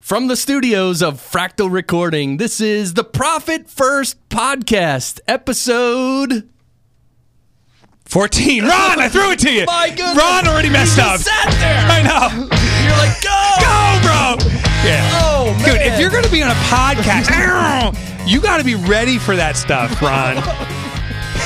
From the studios of Fractal Recording, this is the Profit First Podcast, episode 14. Ron, I threw it to you. My goodness. Ron already messed You up. sat there. I know. You're like, go! Go, bro. Yeah. Oh, Dude, if you're going to be on a podcast, you got to be ready for that stuff, Ron.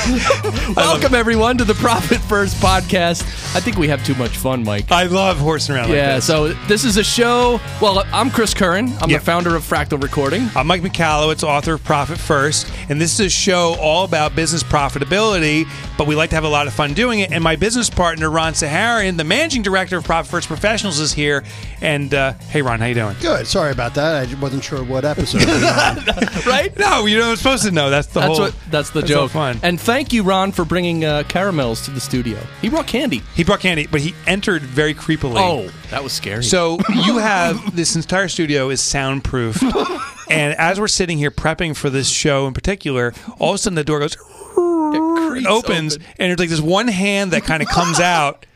Welcome, everyone, to the Profit First Podcast. I think we have too much fun, Mike. I love horsing around yeah, like this. so this is a show. Well, I'm Chris Curran. I'm Yep. the founder of Fractal Recording. I'm Mike Michalowicz, author of Profit First, and this is a show all about business profitability, but we like to have a lot of fun doing it. And my business partner, Ron Saharian, the managing director of Profit First Professionals, is here. And uh, hey, Ron, how you doing? Good. Sorry about that. I wasn't sure what episode. we were on. Right? No, you're not supposed to know. That's the That's whole. what. That's the that's joke. fun. And thank you, Ron, for bringing uh, caramels to the studio. He brought candy. He brought candy, but he entered very creepily. Oh, that was scary. So you have this entire studio is soundproof, and as we're sitting here prepping for this show in particular, all of a sudden the door goes, creaks opens, open. and there's like this one hand that kind of comes out,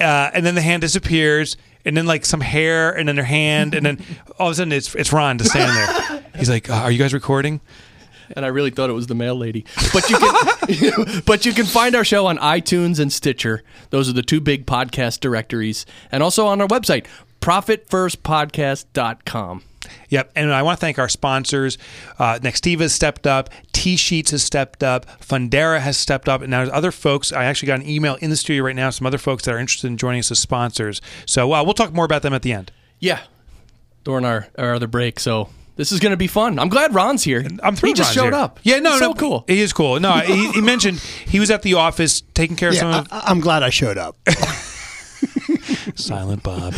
uh, and then the hand disappears, and then like some hair, and then their hand, and then all of a sudden it's it's Ron to stand there. He's like, uh, "Are you guys recording?" And I really thought it was the mail lady. But you can, but you can find our show on iTunes and Stitcher. Those are the two big podcast directories, and also on our website, profitfirstpodcast.com. Yep, and I want to thank our sponsors. Uh, Nextiva has stepped up, TSheets has stepped up, Fundera has stepped up, and now there's other folks. I actually got an email in the studio right now. Some other folks that are interested in joining us as sponsors. So uh, we'll talk more about them at the end. Yeah, during our, our other break. So this is going to be fun. I'm glad Ron's here. I'm thrilled He just Ron's showed here. up. Yeah, no, He's no, so cool. He is cool. No, he, he mentioned he was at the office taking care of some yeah, of I, I'm glad I showed up. Silent Bob.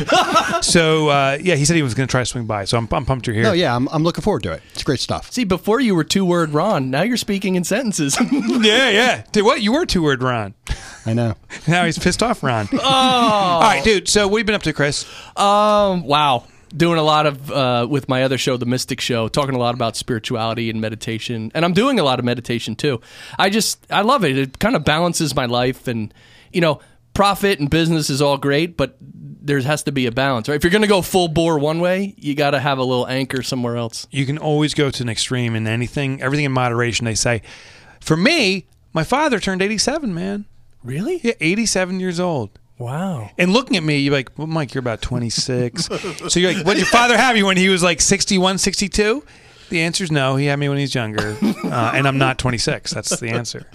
so uh, yeah, he said he was going to try to swing by. So I'm, I'm pumped you're here. No, yeah, I'm, I'm looking forward to it. It's great stuff. See, before you were two word Ron. Now you're speaking in sentences. yeah, yeah. Dude, what you were two word Ron. I know. Now he's pissed off Ron. Oh. All right, dude. So what have you been up to, Chris? Um, wow. Doing a lot of uh, with my other show, The Mystic Show, talking a lot about spirituality and meditation, and I'm doing a lot of meditation too. I just I love it. It kind of balances my life, and you know, profit and business is all great, but there has to be a balance, right? If you're going to go full bore one way, you got to have a little anchor somewhere else. you can always go to an extreme in anything, everything in moderation. They say. For me, my father turned 87, man. Really? Yeah, 87 years old. Wow. And looking at me, you're like, well, Mike, you're about 26. so you're like, what did your father have you when he was like 61, 62? The answer is no. He had me when he was younger, uh, and I'm not 26. That's the answer.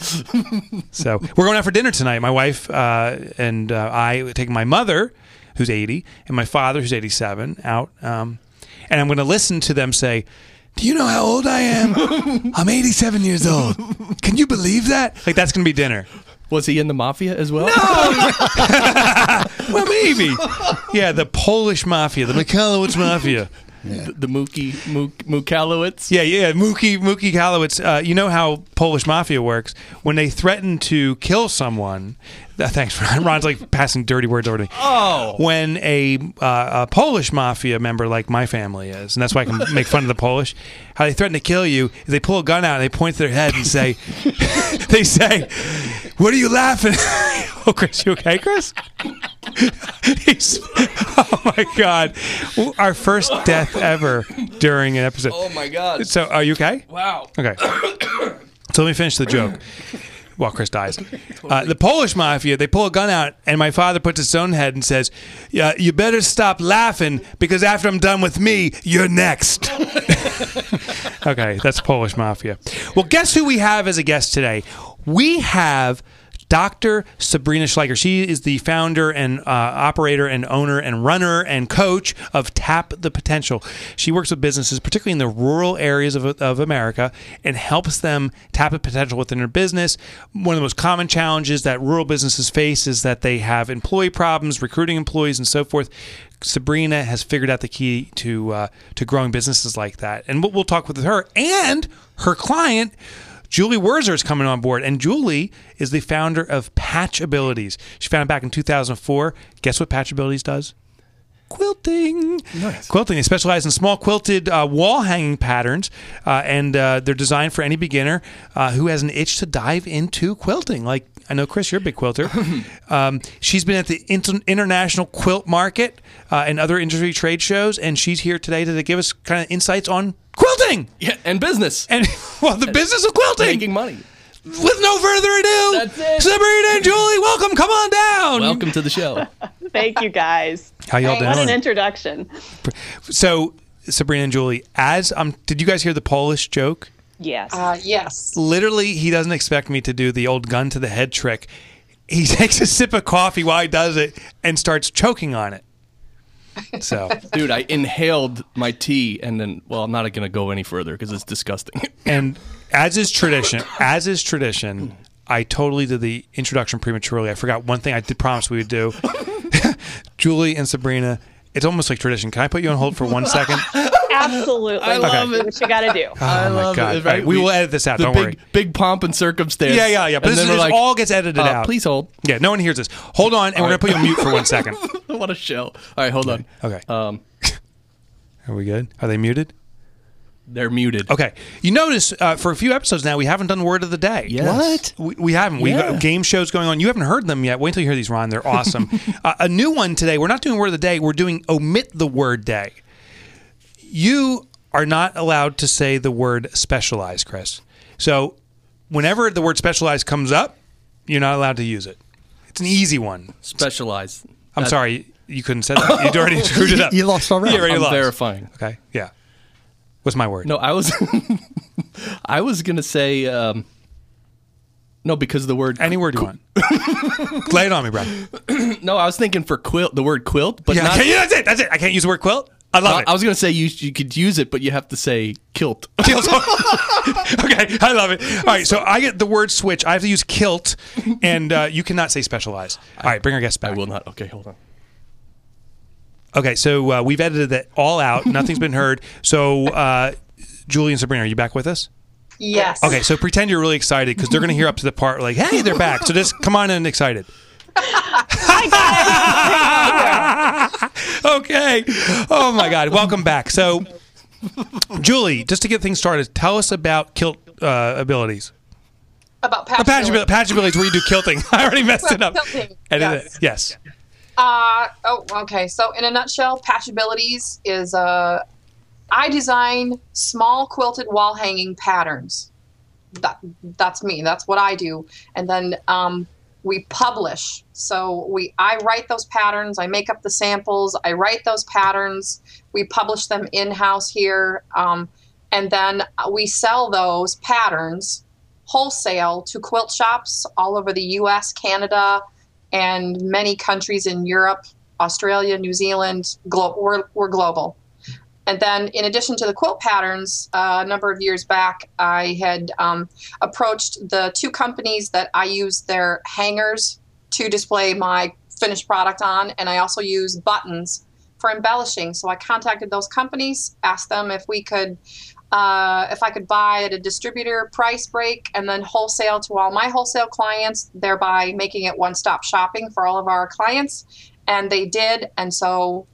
So we're going out for dinner tonight. My wife uh, and uh, I taking my mother, who's 80, and my father, who's 87, out. Um, and I'm going to listen to them say, "Do you know how old I am? I'm 87 years old. Can you believe that? Like that's going to be dinner." Was he in the mafia as well? No. Well, maybe. Yeah, the Polish mafia, the Michalowicz mafia. the, the Mookie Mook, Mookalowitz? Yeah, yeah, Mookie Mookie Kalowitz. Uh, you know how Polish mafia works when they threaten to kill someone. Uh, thanks, Ron. Ron's like passing dirty words over to me. Oh. When a, uh, a Polish mafia member, like my family is, and that's why I can make fun of the Polish, how they threaten to kill you is they pull a gun out and they point to their head and say, they say, "What are you laughing?" oh, Chris, you okay, Chris? Oh my God, our first death ever during an episode. Oh my God. So, are you okay? Wow. Okay. so let me finish the joke. While Chris dies, uh, the Polish mafia they pull a gun out, and my father puts his own head and says, "Yeah, you better stop laughing because after I'm done with me, you're next." okay, that's Polish mafia. Well, guess who we have as a guest today? We have Dr. Sabrina Schleicher. She is the founder and uh, operator and owner and runner and coach of Tap the Potential. She works with businesses, particularly in the rural areas of, of America, and helps them tap the potential within their business. One of the most common challenges that rural businesses face is that they have employee problems, recruiting employees, and so forth. Sabrina has figured out the key to uh, to growing businesses like that, and we'll, we'll talk with her and her client. Julie Wurzer is coming on board, and Julie is the founder of Patch Abilities. She founded back in 2004. Guess what Patch Abilities does? quilting. Nice. Quilting. They specialize in small quilted uh, wall hanging patterns, uh, and uh, they're designed for any beginner uh, who has an itch to dive into quilting. Like, I know, Chris, you're a big quilter. um, she's been at the Inter- International Quilt Market uh, and other industry trade shows, and she's here today to give us kind of insights on quilting Yeah, and business. and well, the business of quilting. Making money. With no further ado, That's it. Sabrina and Julie, welcome. Come on down. Welcome to the show. Thank you guys. How y'all doing? What an introduction. So, Sabrina and Julie, as um, did you guys hear the Polish joke? Yes. Uh, yes. literally he doesn't expect me to do the old gun to the head trick. He takes a sip of coffee while he does it and starts choking on it. So, Dude, I inhaled my tea and then, well, I'm not going to go any further because it's disgusting. and as is tradition, as is tradition, I totally did the introduction prematurely. I forgot one thing I did promise we would do. Julie and Sabrina, it's almost like tradition. Can I put you on hold for one second? Absolutely. I love Do it. What you got to do. I Oh my love God. it. All right, we will edit this out, The don't big, worry. Big pomp and circumstance. Yeah, yeah, yeah. But And this, then this like, all gets edited uh, out. Please hold. Yeah, no one hears this. Hold on, and we're going to put you on mute for one second. what a show. All right, hold on. Okay. Um, Are we good? Are they muted? they're muted. Okay. You notice uh, for a few episodes now, we haven't done word of the day. Yes. We, we haven't. We Yeah. got game shows going on. You haven't heard them yet. Wait until you hear these, Ron. They're awesome. uh, a new one today. We're not doing word of the day. We're doing omit the word day. You are not allowed to say the word specialized, Chris. So whenever the word specialized comes up, you're not allowed to use it. It's an easy one. Specialized. I'm That- sorry. You couldn't say that. You'd already screwed it up. You lost already. You already I'm lost. verifying. Okay. Yeah. What's my word? No, I was I was going to say um, no because the word Any word you want. Lay it on me, Brad. No, I was thinking for quilt, the word quilt, but Yeah, not okay, yeah, that's it. That's it. I can't use the word quilt. I love I, it. I was going to say you you could use it, but you have to say kilt. Kilt. okay, I love it. All right, so I get the word switch. I have to use kilt, and uh, you cannot say specialized. All right, bring our guest back. I back. will not. Okay, hold on. Okay, so uh, we've edited that all out. Nothing's been heard. So, uh, Julie and Sabrina, are you back with us? Yes. Okay, so pretend you're really excited because they're going to hear up to the part like, "Hey, they're back." So just come on in excited. Okay. Oh my God. Welcome back. So, Julie, just to get things started, tell us about kilt uh, abilities. About patch, abil- patch abilities where you do kilting. I already messed it up. Quilting, Edit yes. it. Yes. Uh, oh, okay. So, in a nutshell, patch abilities is uh, I design small quilted wall hanging patterns. That, that's me. That's what I do. And then um, we publish. So we I write those patterns. I make up the samples. I write those patterns. We publish them in house here, um, and then we sell those patterns wholesale to quilt shops all over the U.S., Canada, and many countries in Europe, Australia, New Zealand. Glo- we're, we're global. And then, in addition to the quilt patterns, uh, a number of years back, I had um, approached the two companies that I use their hangers to display my finished product on, and I also use buttons for embellishing. So I contacted those companies, asked them if we could, uh, if I could buy at a distributor price break, and then wholesale to all my wholesale clients, thereby making it one-stop shopping for all of our clients. And they did, and so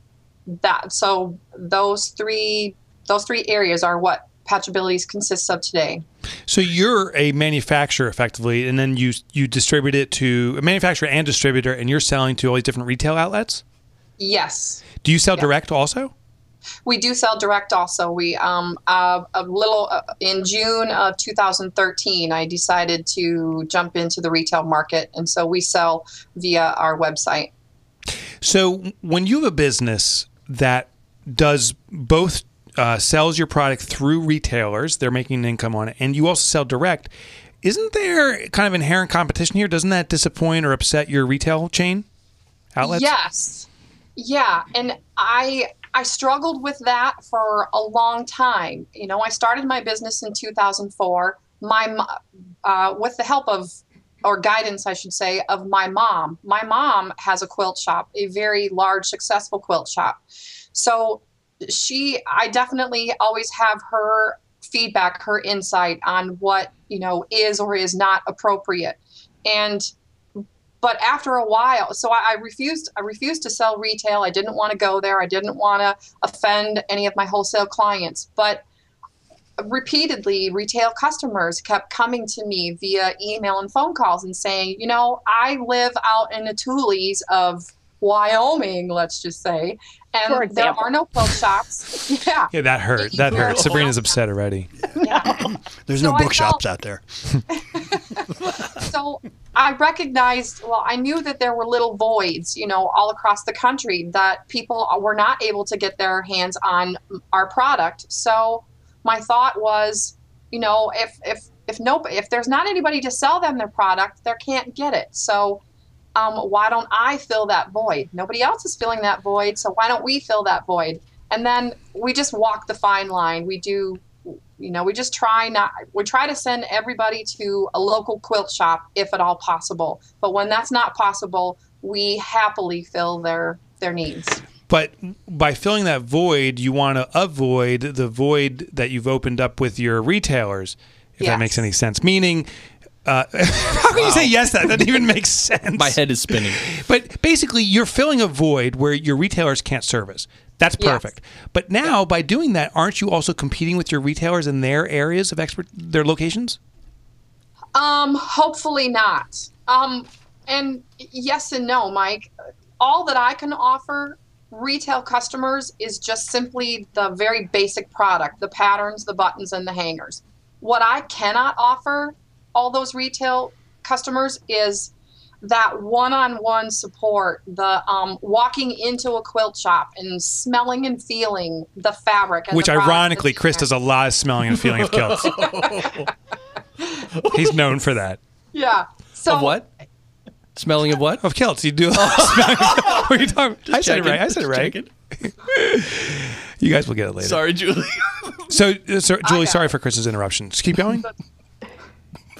that so those three those three areas are what patchabilities consists of today. So you're a manufacturer effectively, and then you you distribute it to a manufacturer and distributor, and you're selling to all these different retail outlets. Yes. Do you sell direct also? We do sell direct also. We um uh, a little uh, in June of 2013 I decided to jump into the retail market and so we sell via our website. So when you have a business that does both uh, sells your product through retailers, they're making an income on it, and you also sell direct. Isn't there kind of inherent competition here? Doesn't that disappoint or upset your retail chain outlets? Yes. Yeah, and I I struggled with that for a long time. You know, I started my business in 2004. My uh, with the help of or guidance, I should say, of my mom. My mom has a quilt shop, a very large, successful quilt shop. So she, I definitely always have her feedback, her insight on what you know is or is not appropriate, and but after a while so I, refused i refused to sell retail i didn't want to go there i didn't want to offend any of my wholesale clients but repeatedly retail customers kept coming to me via email and phone calls and saying, you know, I live out in the Tules of Wyoming, let's just say, and there are no quilt shops. yeah. Yeah, that hurt. That hurt. Sabrina's upset already. There's So no bookshops out there. so I recognized, well, I knew that there were little voids, you know, all across the country that people were not able to get their hands on our product. So my thought was, you know, if if if no, if there's not anybody to sell them their product, they can't get it. So um, why don't I fill that void? Nobody else is filling that void, so why don't we fill that void? And then we just walk the fine line. We do, you know, we just try not. We try to send everybody to a local quilt shop if at all possible. But when that's not possible, we happily fill their their needs. But by filling that void, you want to avoid the void that you've opened up with your retailers, if that makes any sense. Meaning, uh, how can you say yes? That doesn't even make sense. My head is spinning. But basically, you're filling a void where your retailers can't service. That's Yes. perfect. But now, by doing that, aren't you also competing with your retailers in their areas of expert, their locations? Um, hopefully not. Um, and yes and no, Mike. All that I can offer retail customers is just simply the very basic product, the patterns, the buttons, and the hangers. What I cannot offer all those retail customers is that one-on-one support, the um, walking into a quilt shop and smelling and feeling the fabric. And Which, the ironically, Chris does a lot of smelling and feeling of quilts He's known for that. Yeah. So Of what? Smelling of what? Of kilts, you do. a lot of smelling. what are you talking? I said it right. I said it right. You guys will get it later. Sorry, Julie. So, uh, so Julie, sorry it. for Chris's interruption. Just keep going.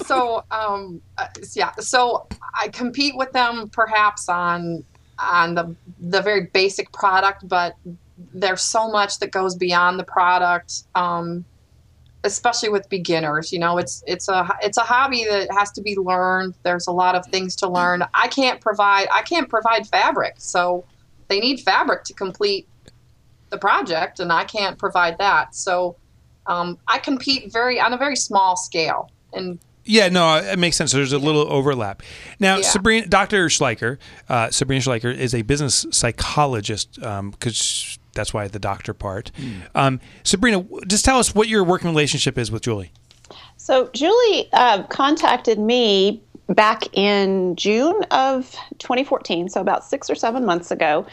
so um uh, yeah so i compete with them perhaps on on the the very basic product but there's so much that goes beyond the product um especially with beginners you know it's it's a it's a hobby that has to be learned there's a lot of things to learn i can't provide i can't provide fabric so they need fabric to complete the project and i can't provide that so um, i compete very on a very small scale and Yeah, no, it makes sense. There's a little overlap. Now, Yeah. Sabrina, Dr. Schleicher, uh, Sabrina Schleicher is a business psychologist because that's why the doctor part. Um, Sabrina, just tell us what your working relationship is with Julie. So Julie uh, contacted me back in June of 2014, so about six or seven months ago,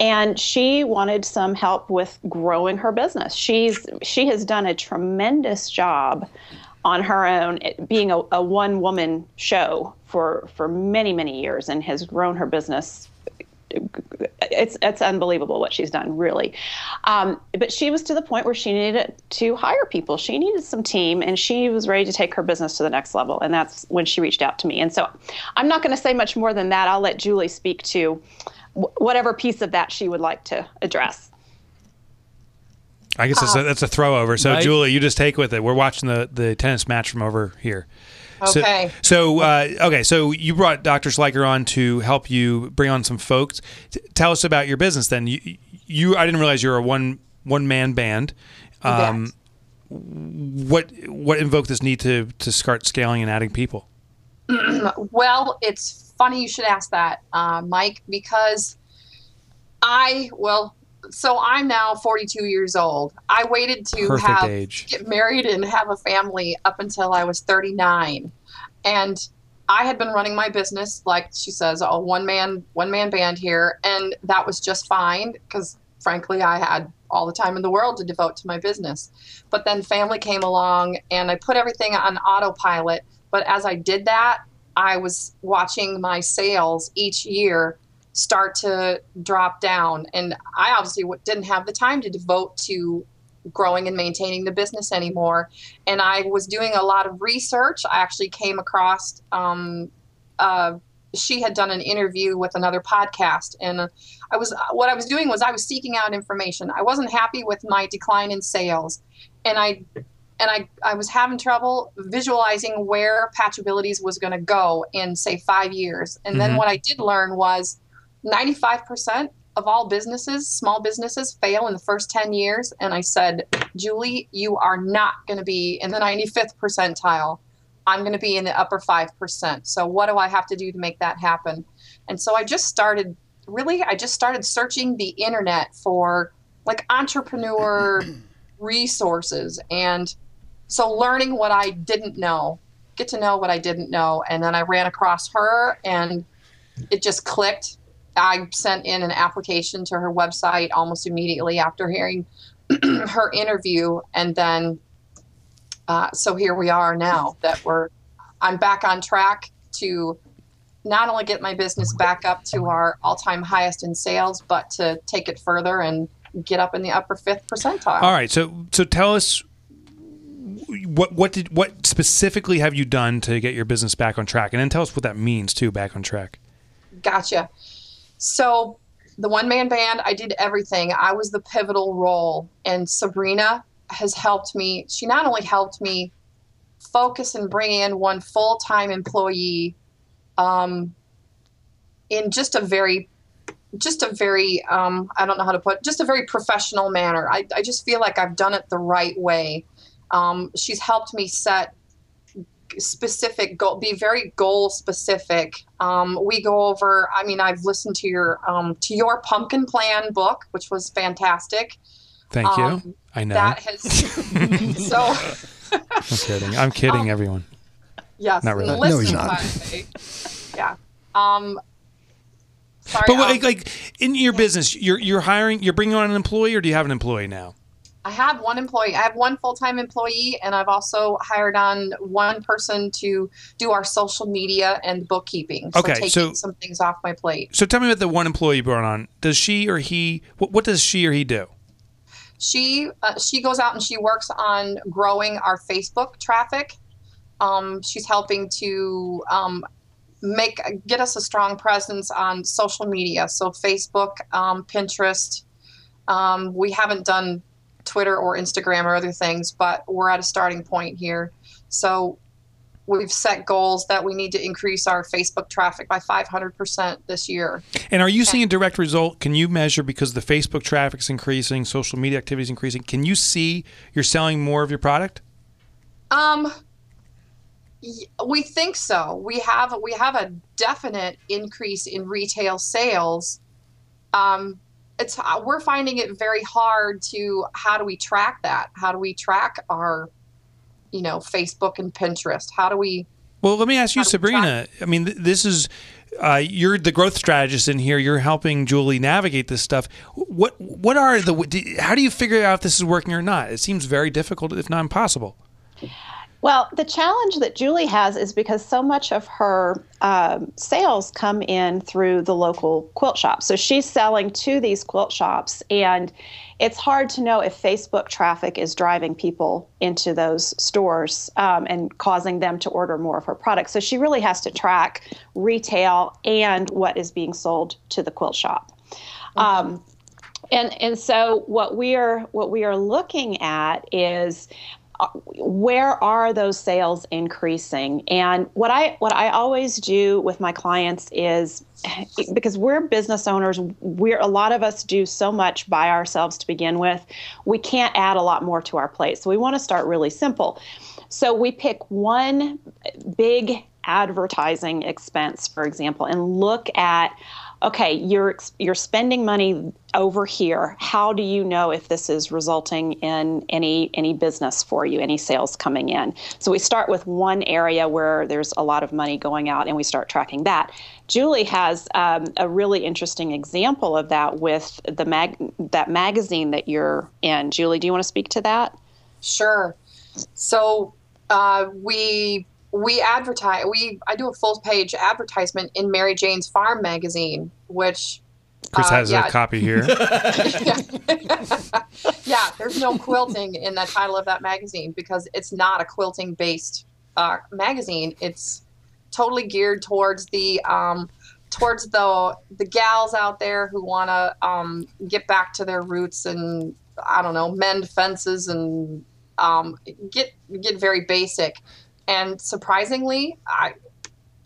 and she wanted some help with growing her business. She's she has done a tremendous job on her own, it being a, a one woman show for for many many years, and has grown her business it's it's unbelievable what she's done, really. Um, but she was to the point where she needed to hire people. She needed some team, and she was ready to take her business to the next level. And that's when she reached out to me. And so, I'm not going to say much more than that. I'll let Julie speak to wh- whatever piece of that she would like to address. I guess that's, a, that's a throw over. So, Right. Julie, you just take with it. We're watching the, the tennis match from over here. So- Okay. So, uh, okay, so you brought Dr. Schleicher on to help you bring on some folks. T- tell us about your business then. You, you, I didn't realize you're a one one man band. Um, what what invoked this need to to start scaling and adding people? Well, it's funny you should ask that, uh, Mike, because I, well, so I'm now 42 years old. I waited to Perfect have age. get married and have a family up until I was 39, and I had been running my business like she says, a one man one man band here, and that was just fine because frankly I had all the time in the world to devote to my business. But then family came along, and I put everything on autopilot. But as I did that, I was watching my sales each year start to drop down, and I obviously didn't have the time to devote to growing and maintaining the business anymore. And I was doing a lot of research. I actually came across. Um, uh, she had done an interview with another podcast, and uh, I was what I was doing was I was seeking out information. I wasn't happy with my decline in sales, and I and I, I was having trouble visualizing where Patchabilities was going to go in say five years. And then Mhm. what I did learn was 95% of all businesses, small businesses fail in the first 10 years. And I said, Julie, you are not going to be in the 95th percentile. I'm going to be in the upper 5%. So, what do I have to do to make that happen? And so I just started, really, I just started searching the internet for like entrepreneur resources. And so, learning what I didn't know, get to know what I didn't know. And then I ran across her and it just clicked. I sent in an application to her website almost immediately after hearing her interview. And then, uh, so here we are now that we're, I'm back on track to not only get my business back up to our all time highest in sales, but to take it further and get up in the upper fifth percentile. All right, so so tell us what what did what specifically have you done to get your business back on track, and then tell us what that means too, back on track. Gotcha. So the one man band, I did everything. I was the pivotal role, and Sabrina has helped me. She not only helped me focus and bring in one full time employee um, in just a very just a very um, i don't know how to put just a very professional manner I, I just feel like i've done it the right way um, she's helped me set specific goal be very goal specific um, we go over i mean i've listened to your um, to your pumpkin plan book which was fantastic Thank you. Um, I know. that has so I'm kidding. I'm kidding, everyone. yes Not really. No, he's not. by the way. yeah um sorry But what, um, like, like in your business, you're you're hiring, you're bringing on an employee, or do you have an employee now? I have one employee. I have one full time employee, and I've also hired on one person to do our social media and bookkeeping. So Okay, taking so- some things off my plate. So tell me about the one employee you brought on. Does she or he? What, what does she or he do? She uh, she goes out and she works on growing our Facebook traffic. Um, she's helping to um, make get us a strong presence on social media, so Facebook, um, Pinterest. Um, we haven't done Twitter or Instagram or other things, but we're at a starting point here. So we've set goals that we need to increase our Facebook traffic by 500% this year. And are you seeing a direct result? Can you measure because the Facebook traffic's increasing, social media activity is increasing? Can you see you're selling more of your product? Um, we think so. We have we have a definite increase in retail sales. Um, it's uh, we're finding it very hard to how do we track that? How do we track our, you know, Facebook and Pinterest? How do we? Well, let me ask you, Sabrina. I mean, th- this is uh, you're the growth strategist in here. You're helping Julie navigate this stuff. What what are the? How do you figure out if this is working or not? It seems very difficult, if not impossible. Well, the challenge that Julie has is because so much of her um, sales come in through the local quilt shop. So she's selling to these quilt shops, and it's hard to know if Facebook traffic is driving people into those stores um, and causing them to order more of her products. So she really has to track retail and what is being sold to the quilt shop. Um, and and so what we are what we are looking at is where are those sales increasing? And what i what i always do with my clients is because we're business owners we're a lot of us do so much by ourselves to begin with we can't add a lot more to our plate. So we want to start really simple. So we pick one big advertising expense for example and look at okay you're you're spending money over here. How do you know if this is resulting in any any business for you any sales coming in? So we start with one area where there's a lot of money going out and we start tracking that. Julie has um, a really interesting example of that with the mag that magazine that you're in. Julie do you want to speak to that? Sure. So uh, we we advertise. We I do a full page advertisement in Mary Jane's Farm magazine, which Chris Uh, has yeah. a copy here. yeah, there's no quilting in the title of that magazine because it's not a quilting based uh, magazine. It's totally geared towards the um, towards the the gals out there who want to um, get back to their roots and I don't know mend fences and um, get get very basic. And surprisingly, I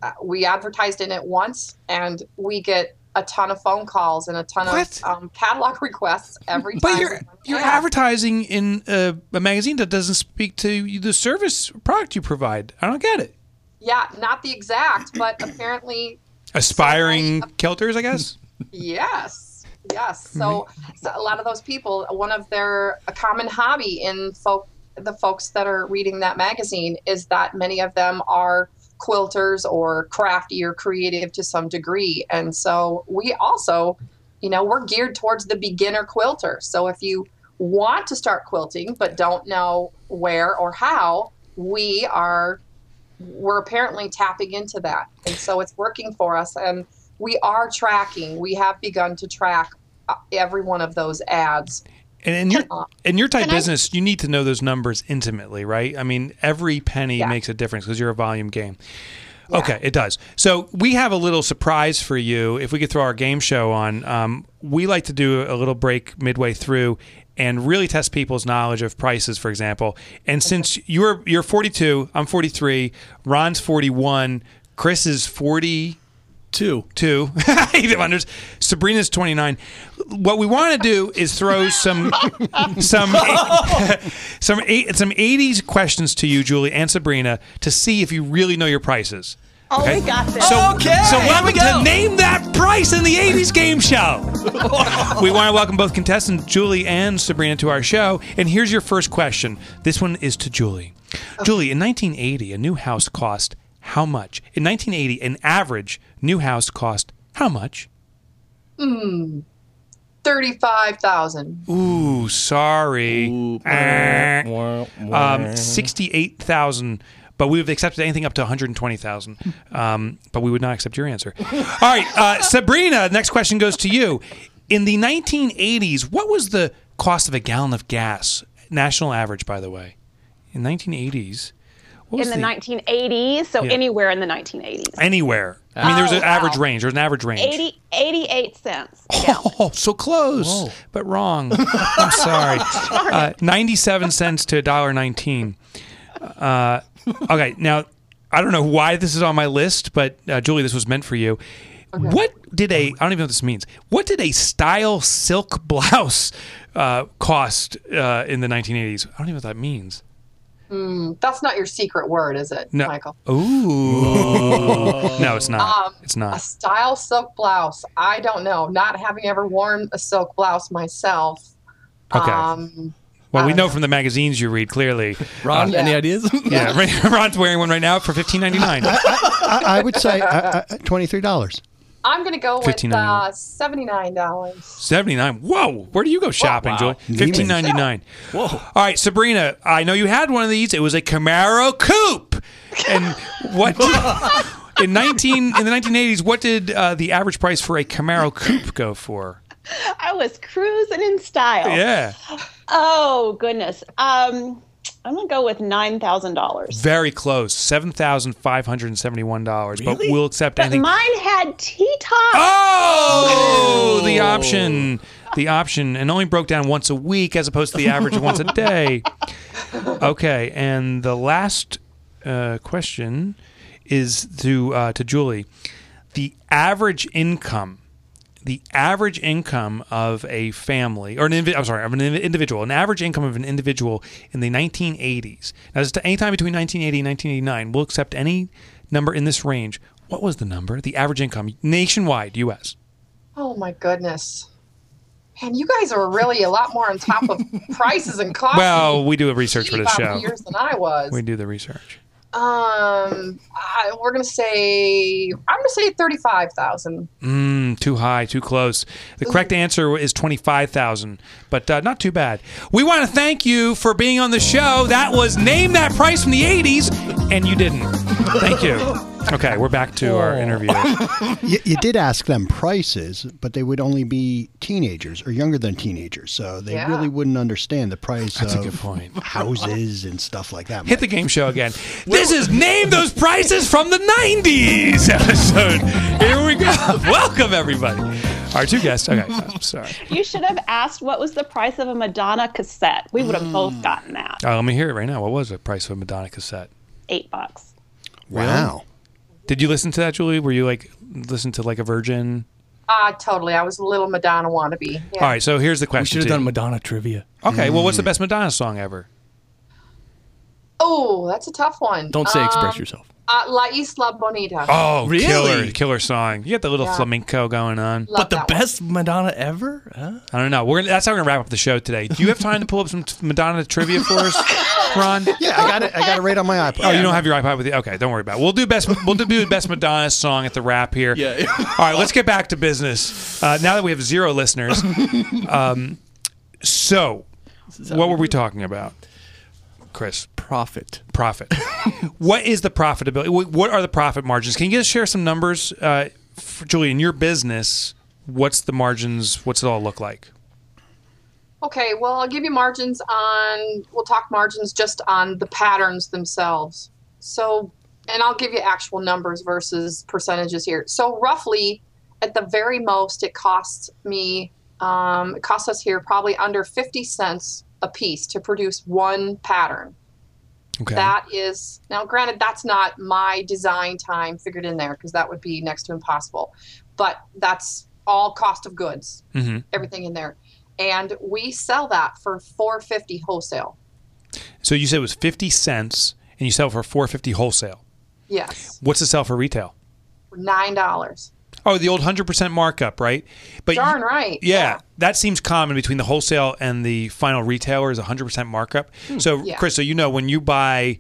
uh, we advertised in it once and we get a ton of phone calls and a ton What? of um, catalog requests every time. But you're you're ad. advertising in a, a magazine that doesn't speak to the service product you provide. I don't get it. Yeah, not the exact, but apparently Aspiring kelters, I guess. Yes, yes. So, so a lot of those people, one of their a common hobby in folk, the folks that are reading that magazine is that many of them are quilters or crafty or creative to some degree, and so we also, you know, we're geared towards the beginner quilter. So if you want to start quilting but don't know where or how, we are we're apparently tapping into that. And so it's working for us. And we are tracking, we have begun to track uh, every one of those ads. And in your in your type Can I- business, you need to know those numbers intimately, right? I mean, every penny Yeah. makes a difference because you're a volume game. Okay, it does. So we have a little surprise for you. If we could throw our game show on, um, we like to do a little break midway through and really test people's knowledge of prices, for example. And since you're you're 42, I'm 43, Ron's 41, Chris is 40 Two. two. He wonders. Sabrina's twenty nine. What we want to do is throw some some some eight, some eighties questions to you, Julie and Sabrina, to see if you really know your prices. Oh, Okay. we got this. So, Okay, so here welcome we go. to Name That Price in the 80s Game Show. we want to welcome both contestants, Julie and Sabrina, to our show. And here's your first question. This one is to Julie. Julie, in 1980, a new house cost how much? In 1980, an average new house cost how much? Thirty-five thousand. Ooh, sorry. Ooh. Eh. Um, 68,000. But we would have accepted anything up to 120,000. Um, but we would not accept your answer. All right, uh, Sabrina, next question goes to you. In the 1980s, what was the cost of a gallon of gas? National average, by the way. In 1980s. What was in the 1980s, so Yeah. anywhere in the 1980s. Anywhere. I mean, there's Oh, an average range. There's an average range. 80, 88 cents. Oh, so close, but wrong. I'm sorry. Uh, Ninety-seven cents to $1.19. Uh, okay, now I don't know why this is on my list, but uh, Julie, this was meant for you. What did a I don't even know what this means. What did a style silk blouse uh, cost uh, in the 1980s? I don't even know what that means. That's not your secret word, is it, No. Michael? Ooh. no, it's not. Um, it's A style silk blouse. I don't know. Not having ever worn a silk blouse myself. Okay. Um, Well, we I know from the magazines you read clearly. Ron, Yeah. any ideas? Yeah, Ron's wearing one right now for fifteen ninety nine. I, I would say uh, uh, twenty-three dollars. I'm going to go with uh, $79. Seventy nine. Whoa! Where do you go shopping, wow. Julie? Fifteen ninety nine. Whoa. All right, Sabrina. I know you had one of these. It was a Camaro Coupe. And what in nineteen in the nineteen eighties? What did uh, the average price for a Camaro Coupe go for? I was cruising in style. Yeah, Oh, goodness. Um, I'm going to go with $9,000. very close. Seven thousand five hundred and seventy one dollars. But we'll accept But anything. mine had T-top. Oh, the option, the option, and only broke down once a week as opposed to the average of once a day. Okay, and the last uh, question is to uh, to Julie. The average income, the average income of a family, or an invi- I'm sorry, of an individual, an average income of an individual in the 1980s. Now, this is to any time between 1980 and 1989. We'll accept any number in this range. What was the number? The average income nationwide, U.S. Oh, my goodness. Man, you guys are really a lot more on top of prices and costs. Well, we do a research for this about show. years than I was. We do the research. Um, I, we're gonna say I'm gonna say thirty-five thousand. Mm, too high, too close. The correct answer is 25,000, but uh, not too bad. We want to thank you for being on the show. That was Name That Price from the 80s, and you didn't. Thank you. Okay, we're back to our interview. You, you did ask them prices, but they would only be teenagers or younger than teenagers, so they Yeah. really wouldn't understand the price That's a of good point. houses and stuff like that. Hit the game show again. This is Name Those Prices from the 90s episode. Here we go. Welcome, everybody. Our two guests. Okay, I'm sorry. You should have asked what was the price of a Madonna cassette. We would have both gotten that. Uh, let me hear it right now. What was the price of a Madonna cassette? Eight bucks. Wow. Did you listen to that, Julie? Were you like listen to like a Virgin? Uh, totally. I was a little Madonna wannabe. Yeah. All right, so here's the We question. should have done. Madonna trivia. Okay, well, what's the best Madonna song ever? Oh, that's a tough one. Don't say express Um, yourself. Uh, La Isla Bonita. Oh, Really? killer, killer song. You got the little Yeah. flamenco going on. Love But the that one. best Madonna ever? Huh? I don't know. We're gonna, that's how we're gonna wrap up the show today. Do you have time to pull up some Madonna trivia for us, Ron? Yeah, I got it. I got it right on my iPod. Oh, you don't have your iPod with you? Okay, don't worry about it. We'll do best. We'll do the best Madonna song at the wrap here. Yeah. All right, let's get back to business. Uh, now that we have zero listeners, um, so what were we talking about, Chris? Profit. Profit. what is the profitability? What are the profit margins? Can you just share some numbers, uh, for Julie? In your business, what's the margins? What's it all look like? Okay, well, I'll give you margins on, we'll talk margins just on the patterns themselves. So, and I'll give you actual numbers versus percentages here. So, roughly, at the very most, it costs me, um, it costs us here probably under 50 cents a piece to produce one pattern. Okay. That is, now granted, that's not my design time figured in there because that would be next to impossible. But that's all cost of goods, Mhm. everything in there. And we sell that for 450 wholesale. So you said it was fifty cents, and you sell for four fifty wholesale. Yes. What's it sell for retail? $9. Oh, the old hundred percent markup, right? But Darn you- right. Yeah, that seems common between the wholesale and the final retailer is hundred percent markup. So, Yeah. Chris, so you know when you buy,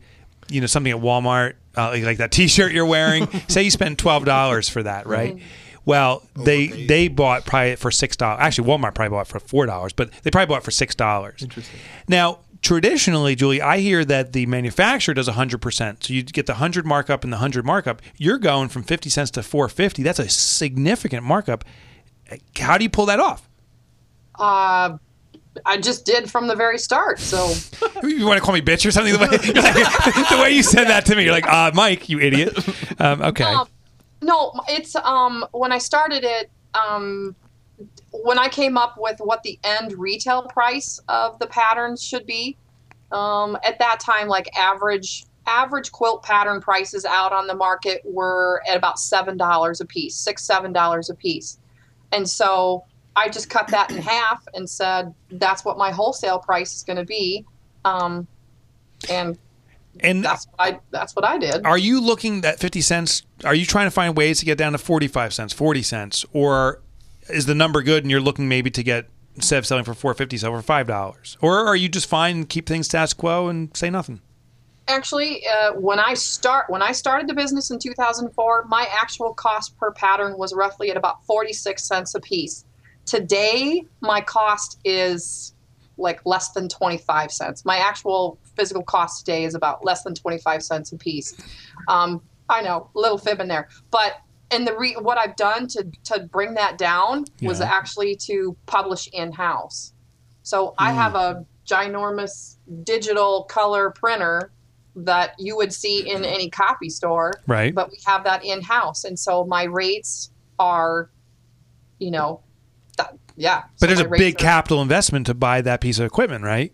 you know something at Walmart, uh, like, like that T-shirt you're wearing. say you spend twelve dollars for that, right? Well, they they bought probably for six dollars. Actually, Walmart probably bought it for four dollars, but they probably bought it for six dollars. Interesting. Now, traditionally, Julie, I hear that the manufacturer does 100%. So you get the 100 markup and the 100 markup. You're going from 50 cents to 450. That's a significant markup. How do you pull that off? Uh, I just did from the very start. So, You want to call me bitch or something? The way, like- the way you said that to me, you're like, uh, Mike, you idiot. Um, okay. Um, no, it's um when I started it, um, when I came up with what the end retail price of the patterns should be. Um, at that time, like average average quilt pattern prices out on the market were at about seven dollars a piece, six seven dollars a piece, and so I just cut that in half and said that's what my wholesale price is going to be, um, and and that's what I that's what I did. are you looking at 50 cents? Are you trying to find ways to get down to 45 cents, 40 cents? Or is the number good and you're looking maybe to get, instead of selling for 450 sell for $5? Or are you just fine keep things status quo and say nothing? actually uh, when i start when i started the business in 2004 my actual cost per pattern was roughly at about 46 cents a piece today my cost is like less than 25 cents my actual physical cost today is about less than 25 cents a piece um, i know a little fib in there but and the re- what i've done to to bring that down was actually to publish in-house. So i have a ginormous digital color printer that you would see in any copy store Right. but we have that in house and so my rates are you know that, yeah. But So there's a big are- capital investment to buy that piece of equipment, right?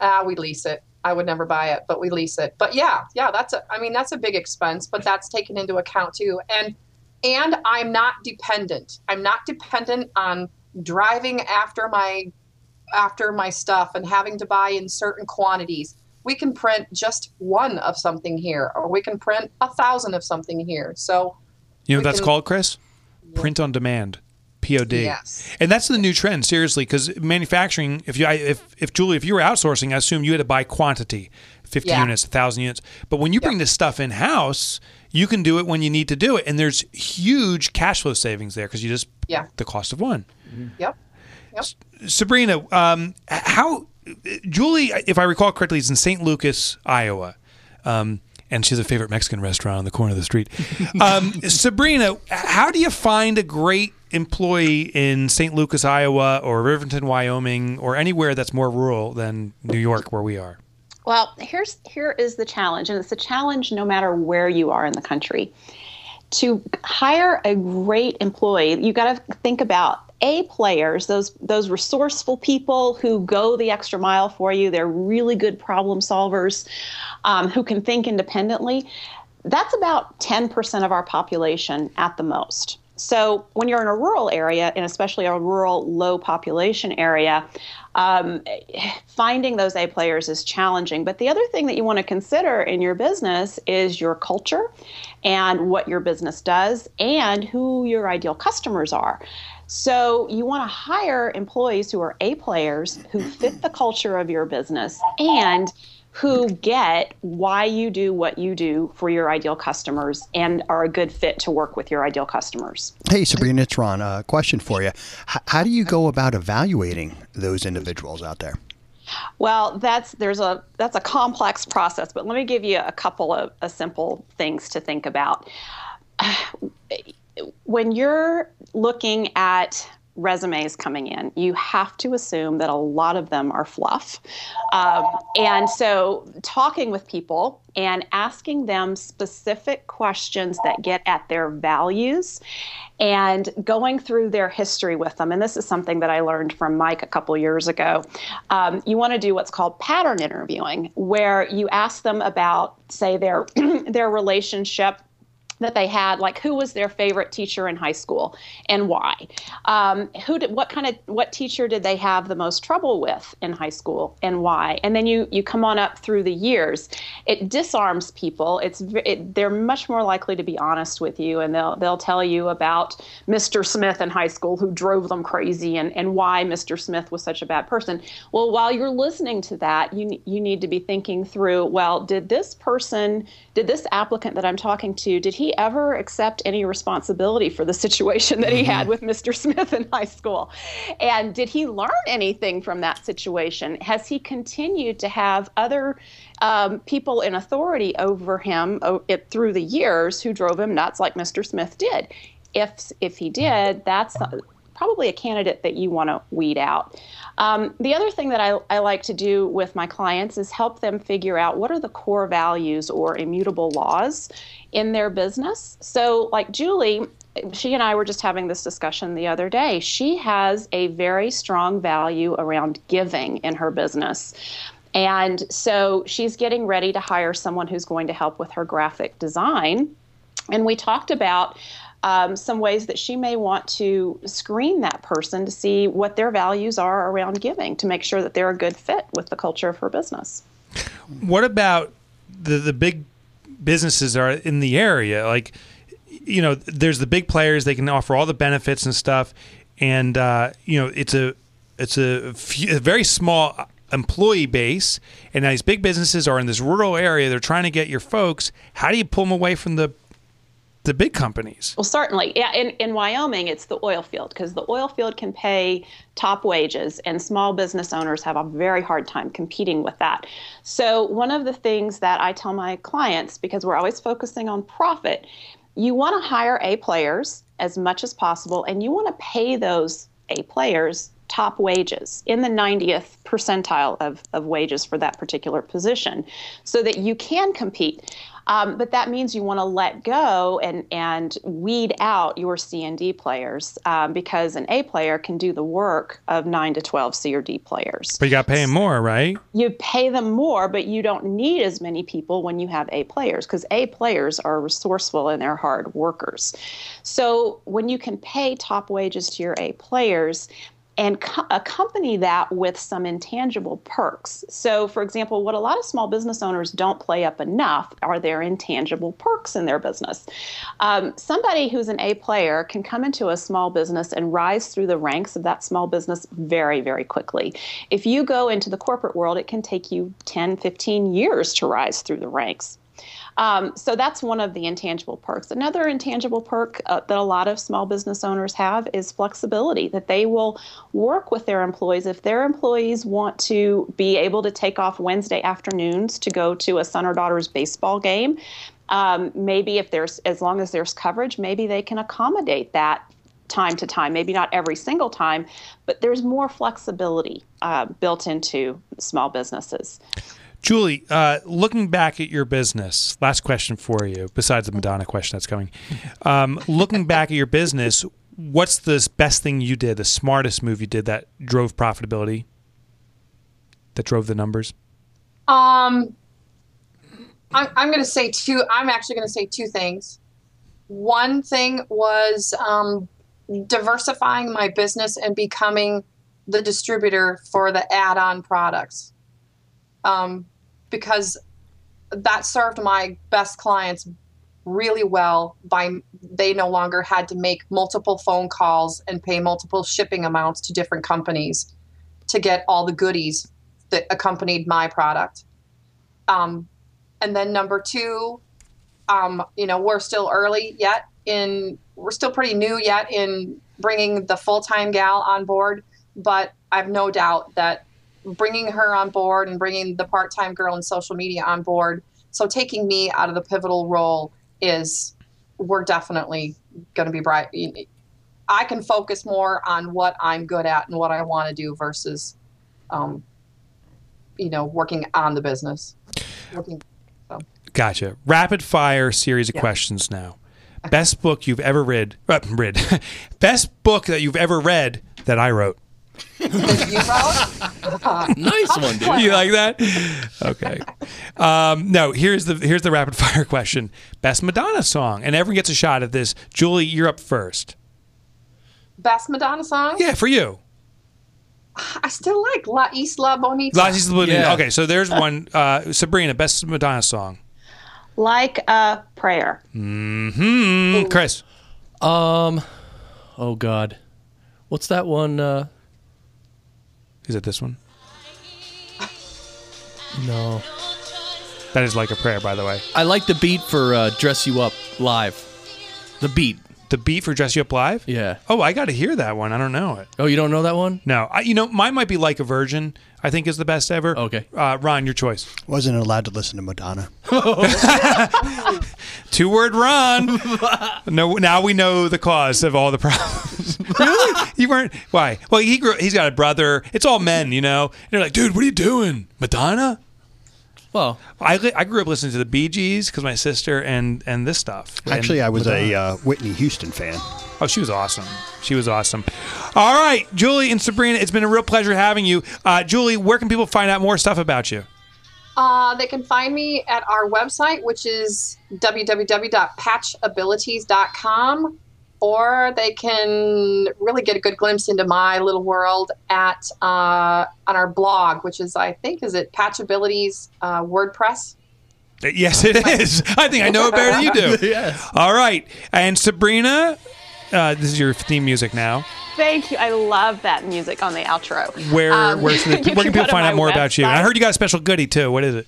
ah we lease it. I would never buy it but we lease it. But yeah yeah that's a i mean that's a big expense but that's taken into account too. And and i'm not dependent i'm not dependent on driving after my after my stuff and having to buy in certain quantities we can print just one of something here or we can print a thousand of something here so You know what that's can- called, Chris? Print on demand. POD. Yes. And that's the new trend, seriously, because manufacturing. If you, if if Julie, if you were outsourcing, I assume you had to buy quantity, fifty Yeah. units, thousand units. But when you bring this stuff in house, you can do it when you need to do it, and there's huge cash flow savings there because you just Yeah. the cost of one. yep yep Sabrina, um, how Julie, if I recall correctly, is in St. Lucas, Iowa, um, and she has a favorite Mexican restaurant on the corner of the street. Um, Sabrina, how do you find a great employee in St. Lucas, Iowa, or Riverton, Wyoming, or anywhere that's more rural than New York, where we are? Well, here's here is the challenge, and it's a challenge no matter where you are in the country. To hire a great employee, you got to think about A players, those those resourceful people who go the extra mile for you. They're really good problem solvers, um, who can think independently. That's about 10% of our population at the most. So when you're in a rural area, and especially a rural low population area, um, finding those A players is challenging. But the other thing that you want to consider in your business is your culture and what your business does and who your ideal customers are. So you want to hire employees who are A players who fit the culture of your business and who get why you do what you do for your ideal customers and are a good fit to work with your ideal customers. Hey, Sabrina, it's Ron. A question for you. H- how do you go about evaluating those individuals out there? Well, that's there's a that's a complex process, but let me give you a couple of, of simple things to think about. When you're looking at resumes coming in, you have to assume that a lot of them are fluff. Um, and so, talking with people and asking them specific questions that get at their values and going through their history with them. And this is something that I learned from Mike a couple years ago. Um, you want to do what's called pattern interviewing, where you ask them about, say, their their relationship that they had like who was their favorite teacher in high school and why um, who did what kind of what teacher did they have the most trouble with in high school and why and then you you come on up through the years it disarms people it's it, they're much more likely to be honest with you and they'll they'll tell you about Mr. Smith in high school who drove them crazy and and why Mr. Smith was such a bad person well while you're listening to that you you need to be thinking through well did this person did this applicant that I'm talking to did he ever accept any responsibility for the situation that he mm-hmm. had with Mr. Smith in high school? And did he learn anything from that situation? Has he continued to have other um, people in authority over him oh, it, through the years who drove him nuts, like Mr. Smith did? If if he did, that's probably a candidate that you want to weed out. Um, the other thing that I, I like to do with my clients is help them figure out what are the core values or immutable laws in their business. So, like Julie, she and I were just having this discussion the other day. She has a very strong value around giving in her business. And so she's getting ready to hire someone who's going to help with her graphic design. And we talked about um, some ways that she may want to screen that person to see what their values are around giving to make sure that they're a good fit with the culture of her business. What about the the big businesses are in the area? Like, you know, there's the big players; they can offer all the benefits and stuff, and uh, you know, it's a it's a, few, a very small employee base, and now these big businesses are in this rural area. They're trying to get your folks. How do you pull them away from the the big companies. Well, certainly. Yeah, in, in Wyoming, it's the oil field because the oil field can pay top wages, and small business owners have a very hard time competing with that. So, one of the things that I tell my clients, because we're always focusing on profit, you want to hire A players as much as possible, and you want to pay those A players top wages in the 90th percentile of, of wages for that particular position so that you can compete. Um, but that means you want to let go and, and weed out your C and D players um, because an A player can do the work of 9 to 12 C or D players. But you got to pay them more, right? You pay them more, but you don't need as many people when you have A players because A players are resourceful and they're hard workers. So when you can pay top wages to your A players, and co- accompany that with some intangible perks. So, for example, what a lot of small business owners don't play up enough are their intangible perks in their business. Um, somebody who's an A player can come into a small business and rise through the ranks of that small business very, very quickly. If you go into the corporate world, it can take you 10, 15 years to rise through the ranks. Um, so that's one of the intangible perks. Another intangible perk uh, that a lot of small business owners have is flexibility, that they will work with their employees. If their employees want to be able to take off Wednesday afternoons to go to a son or daughter's baseball game, um, maybe if there's, as long as there's coverage, maybe they can accommodate that time to time, maybe not every single time, but there's more flexibility uh, built into small businesses. Julie, uh, looking back at your business, last question for you, besides the Madonna question that's coming. Um, looking back at your business, what's the best thing you did, the smartest move you did that drove profitability, that drove the numbers? Um, I'm, I'm going to say two. I'm actually going to say two things. one thing was um, diversifying my business and becoming the distributor for the add-on products, um, because that served my best clients really well. By they no longer had to make multiple phone calls and pay multiple shipping amounts to different companies to get all the goodies that accompanied my product. Um, and then number two, um, you know, we're still early yet in, we're still pretty new yet in bringing the full time gal on board. But I've no doubt that bringing her on board and bringing the part time girl in social media on board, so taking me out of the pivotal role is, we're definitely going to be bright. I can focus more on what I'm good at and what I want to do versus, um, you know, working on the business. Working, so. Gotcha. Rapid fire series of questions now. Best book you've ever read? Uh, read. Best book that you've ever read that I wrote. You wrote? Nice one, dude. You like that? Okay. Um, no. Here's the here's the rapid fire question. Best Madonna song, and everyone gets a shot at this. Julie, you're up first. Best Madonna song? Yeah, for you. I still like La Isla Bonita. La Isla Bonita. Yeah. Okay, so there's one. Uh, Sabrina, best Madonna song. Like a prayer. Hmm. Chris. Um, oh God, what's that one? Uh, Is it this one? no, That is like a prayer, by the way. I like the beat for uh, "Dress You Up" live. The beat, The beat for Dress You Up Live. yeah. Oh, I got to hear that one. I don't know it. Oh, you don't know that one? No, I, you know, mine might be like a virgin. I think is the best ever. Okay. uh, Ron, your choice. Wasn't allowed to listen to Madonna. Two word Ron. no, now we know the cause of all the problems. really? You weren't? Why? Well, he grew. He's got a brother. It's all men, you know. And they're like, dude, what are you doing, Madonna? Well, I, li- I grew up listening to the Bee Gees because my sister and and this stuff. And Actually, I was a uh, Whitney Houston fan. Oh, she was awesome. She was awesome. All right, Julie and Sabrina, it's been a real pleasure having you. Uh, Julie, where can people find out more stuff about you? Uh, they can find me at our website, which is www.patchabilities.com, or they can really get a good glimpse into my little world at uh, on our blog, which is I think is it Patchabilities uh, WordPress. Yes, it is. I think I know it better than you do. yes. All right, and Sabrina, uh, this is your theme music now. Thank you. I love that music on the outro. Where Um, where, should they- you where can can people find out my more about you? I heard you got a special goodie too. What is it?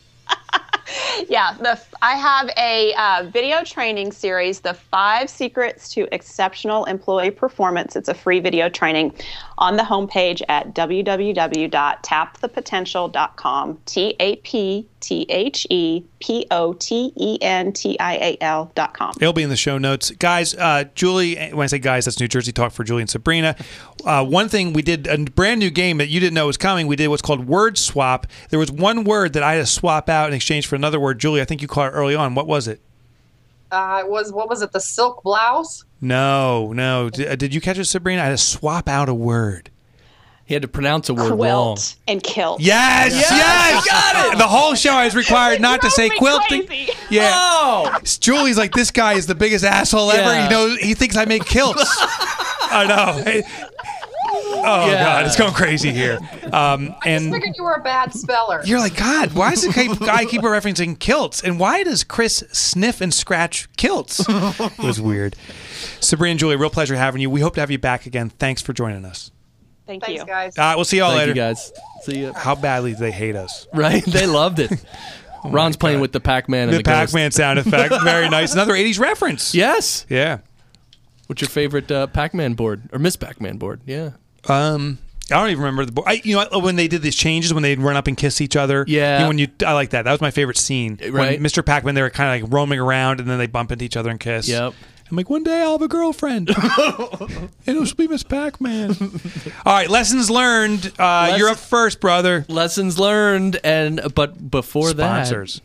Yeah, the I have a uh, video training series, "The Five Secrets to Exceptional Employee Performance." It's a free video training on the homepage at www.tapthepotential.com. T A P T H E P O T E N T I A L dot com. It'll be in the show notes, guys. Uh, Julie, when I say guys, that's New Jersey talk for Julie and Sabrina. Uh, one thing we did a brand new game that you didn't know was coming. We did what's called word swap. There was one word that I had to swap out in exchange for another word. Julie, I think you caught it early on. What was it? Uh, it was what was it? The silk blouse. No, no. Did, uh, did you catch it, Sabrina? I had to swap out a word. He had to pronounce a word Quilt wrong. and kilt. Yes, yes, got it. The whole show I was required not to say me quilting. crazy. Yeah. Oh, Julie's like, this guy is the biggest asshole ever. Yeah. He knows he thinks I make kilts. I know. Hey. Oh Yeah. God, it's going crazy here. Um, I and figured you were a bad speller. you're like, God, why does the guy- guy keep referencing kilts? And why does Chris sniff and scratch kilts? it was weird. Sabrina and Julie, real pleasure having you. We hope to have you back again. Thanks for joining us. Thank Thanks, you. guys. All right, we'll see y'all thank later. you guys. See ya. How badly do they hate us? Right? They loved it. Ron's playing with the Pac-Man and The the, ghost. Pac-Man sound effect, very nice. Another '80s reference. Yes. Yeah. What's your favorite uh, Pac-Man board or Miss Pac-Man board? Yeah. Um, I don't even remember the. Bo- I, you know when they did these changes when they'd run up and kiss each other. Yeah. You know, when you, I like that. That was my favorite scene. Right. When Mr. Pac-Man, they were kind of like roaming around and then they bump into each other and kiss. Yep. I'm like, one day I'll have a girlfriend, and it'll be Miss Pac-Man. All right, lessons learned. Uh, you're up first, brother. Lessons learned, and but before Sponsors, that, sponsors.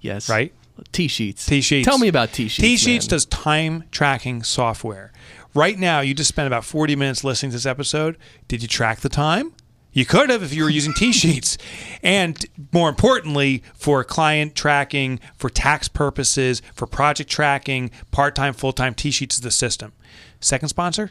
yes, right? TSheets. TSheets. Tell me about TSheets. TSheets does time tracking software. Right now, you just spent about 40 minutes listening to this episode. Did you track the time? You could have if you were using T sheets. And more importantly, for client tracking, for tax purposes, for project tracking, part time, full time, TSheets is the system. Second sponsor?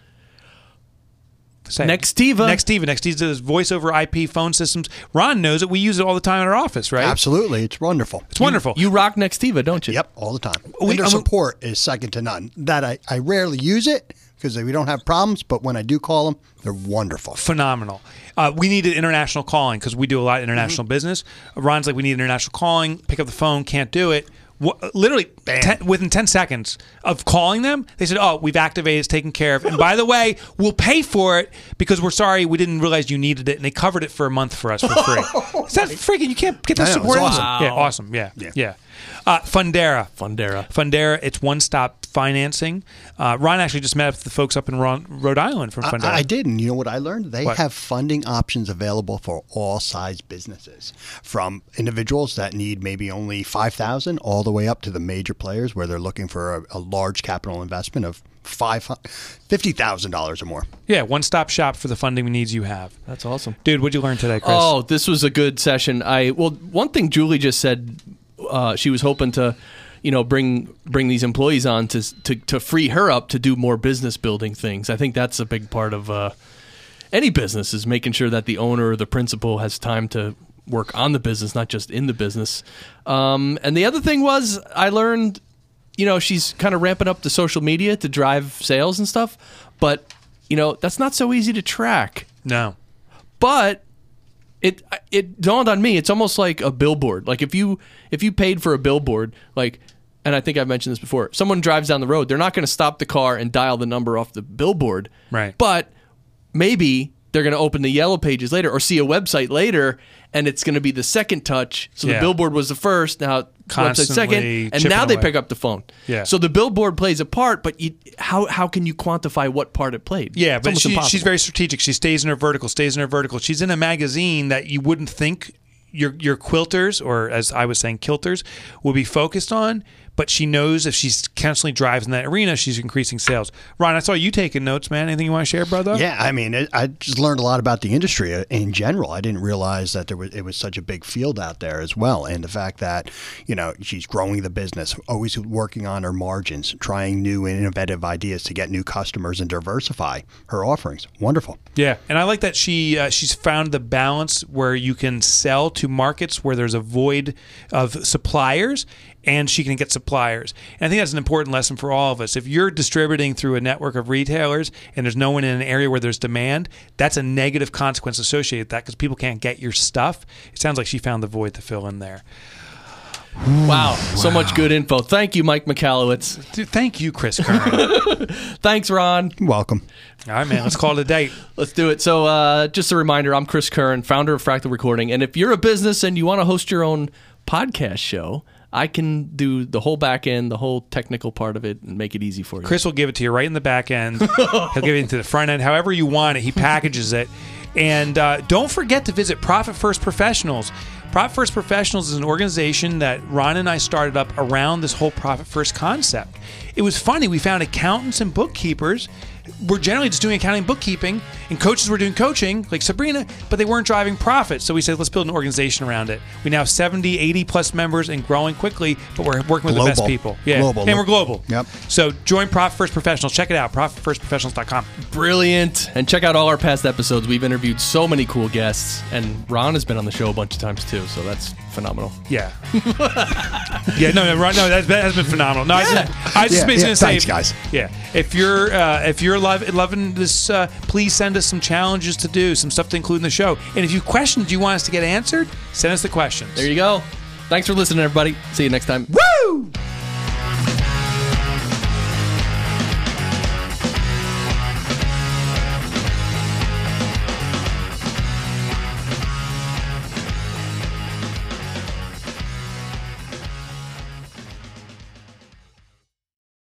Say it. Nextiva. Nextiva. Nextiva does voice over IP phone systems. Ron knows it. We use it all the time in our office, right? Absolutely, it's wonderful. It's wonderful. You rock Nextiva, don't you? Yep, all the time. We- and their I'm- support is second to none. That I, I rarely use it because we don't have problems, but when I do call them, they're wonderful. phenomenal. Uh, we needed international calling because we do a lot of international Mm-hmm. business. Ron's like, we need international calling. Pick up the phone, can't do it. Literally, ten, within 10 seconds of calling them, they said, Oh, we've activated, it's taken care of. And by the way, we'll pay for it because we're sorry we didn't realize you needed it. And they covered it for a month for us for free. Is that freaking? You can't get that I know, support. it's awesome. awesome. Yeah, awesome. Yeah. Yeah. Uh, Fundera. Fundera. Fundera, it's one stop financing. Uh, Ron actually just met with the folks up in Ron, Rhode Island from Fundera. I, I did, and you know what I learned? They What? have funding options available for all size businesses, from individuals that need maybe only five thousand, all the way up to the major players where they're looking for a, a large capital investment of five fifty thousand dollars or more. Yeah, one stop shop for the funding needs you have. That's awesome. Dude, what'd you learn today, Chris? Oh, this was a good session. I well, one thing Julie just said, uh, she was hoping to, you know, bring bring these employees on to to to free her up to do more business building things. I think that's a big part of uh, any business is making sure that the owner or the principal has time to work on the business, not just in the business. Um, and the other thing was, I learned, you know, she's kind of ramping up the social media to drive sales and stuff, but you know, that's not so easy to track no. but it it dawned on me it's almost like a billboard like if you if you paid for a billboard like and I think I've mentioned this before someone drives down the road they're not going to stop the car and dial the number off the billboard Right. but maybe they're going to open the yellow pages later or see a website later and it's going to be the second touch so Yeah. the billboard was the first now website second and now they pick up the phone Yeah. so the billboard plays a part but you, how how can you quantify what part it played Yeah, It's but she, she's very strategic. She stays in her vertical, stays in her vertical. She's in a magazine that you wouldn't think your your quilters, or as I was saying, kilters, would be focused on. But she knows if she's constantly drives in that arena, she's increasing sales. Ron, I saw you taking notes, man. Anything you want to share, brother? Yeah, I mean, it, I just learned a lot about the industry uh, in general. I didn't realize that there was it was such a big field out there as well, and the fact that you know she's growing the business, always working on her margins, trying new and innovative ideas to get new customers and diversify her offerings. Wonderful. Yeah, and I like that she uh, she's found the balance where you can sell to markets where there's a void of suppliers, and she can get suppliers. And I think that's an important lesson for all of us. If you're distributing through a network of retailers and there's no one in an area where there's demand, that's a negative consequence associated with that because people can't get your stuff. It sounds like she found the void to fill in there. Wow, so much good info. Thank you, Mike Michalowicz. Dude, thank you, Chris Kern. Thanks, Ron. Welcome. all right, man, let's call it a day. Let's do it. So, uh, just a reminder I'm Chris Curran, founder of Fractal Recording. And if you're a business and you want to host your own podcast show, I can do the whole back end, the whole technical part of it, and make it easy for you. Chris will give it to you right in the back end. He'll give it to the front end, however you want it. He packages it. And uh, don't forget to visit Profit First Professionals. Profit First Professionals is an organization that Ron and I started up around this whole Profit First concept. It was funny. We found accountants and bookkeepers were generally just doing accounting and bookkeeping, and coaches were doing coaching, like Sabrina, but they weren't driving profit. So we said, let's build an organization around it. We now have 70, 80 plus members and growing quickly, but we're working with the best people. Yeah. Global. And we're global. Yep. So join Profit First Professionals. Check it out, profitfirstprofessionals.com. Brilliant. And check out all our past episodes. We've interviewed so many cool guests, and Ron has been on the show a bunch of times too, so that's phenomenal. Yeah. yeah, no, no, right, no, that's, that has been phenomenal. No, I just, I just Yeah, basically yeah, gonna say, thanks, guys. Yeah, if you're uh, if you're love, loving this, uh, please send us some challenges to do, some stuff to include in the show, and if you have questions you want us to get answered, send us the questions. There you go. Thanks for listening, everybody. See you next time. Woo!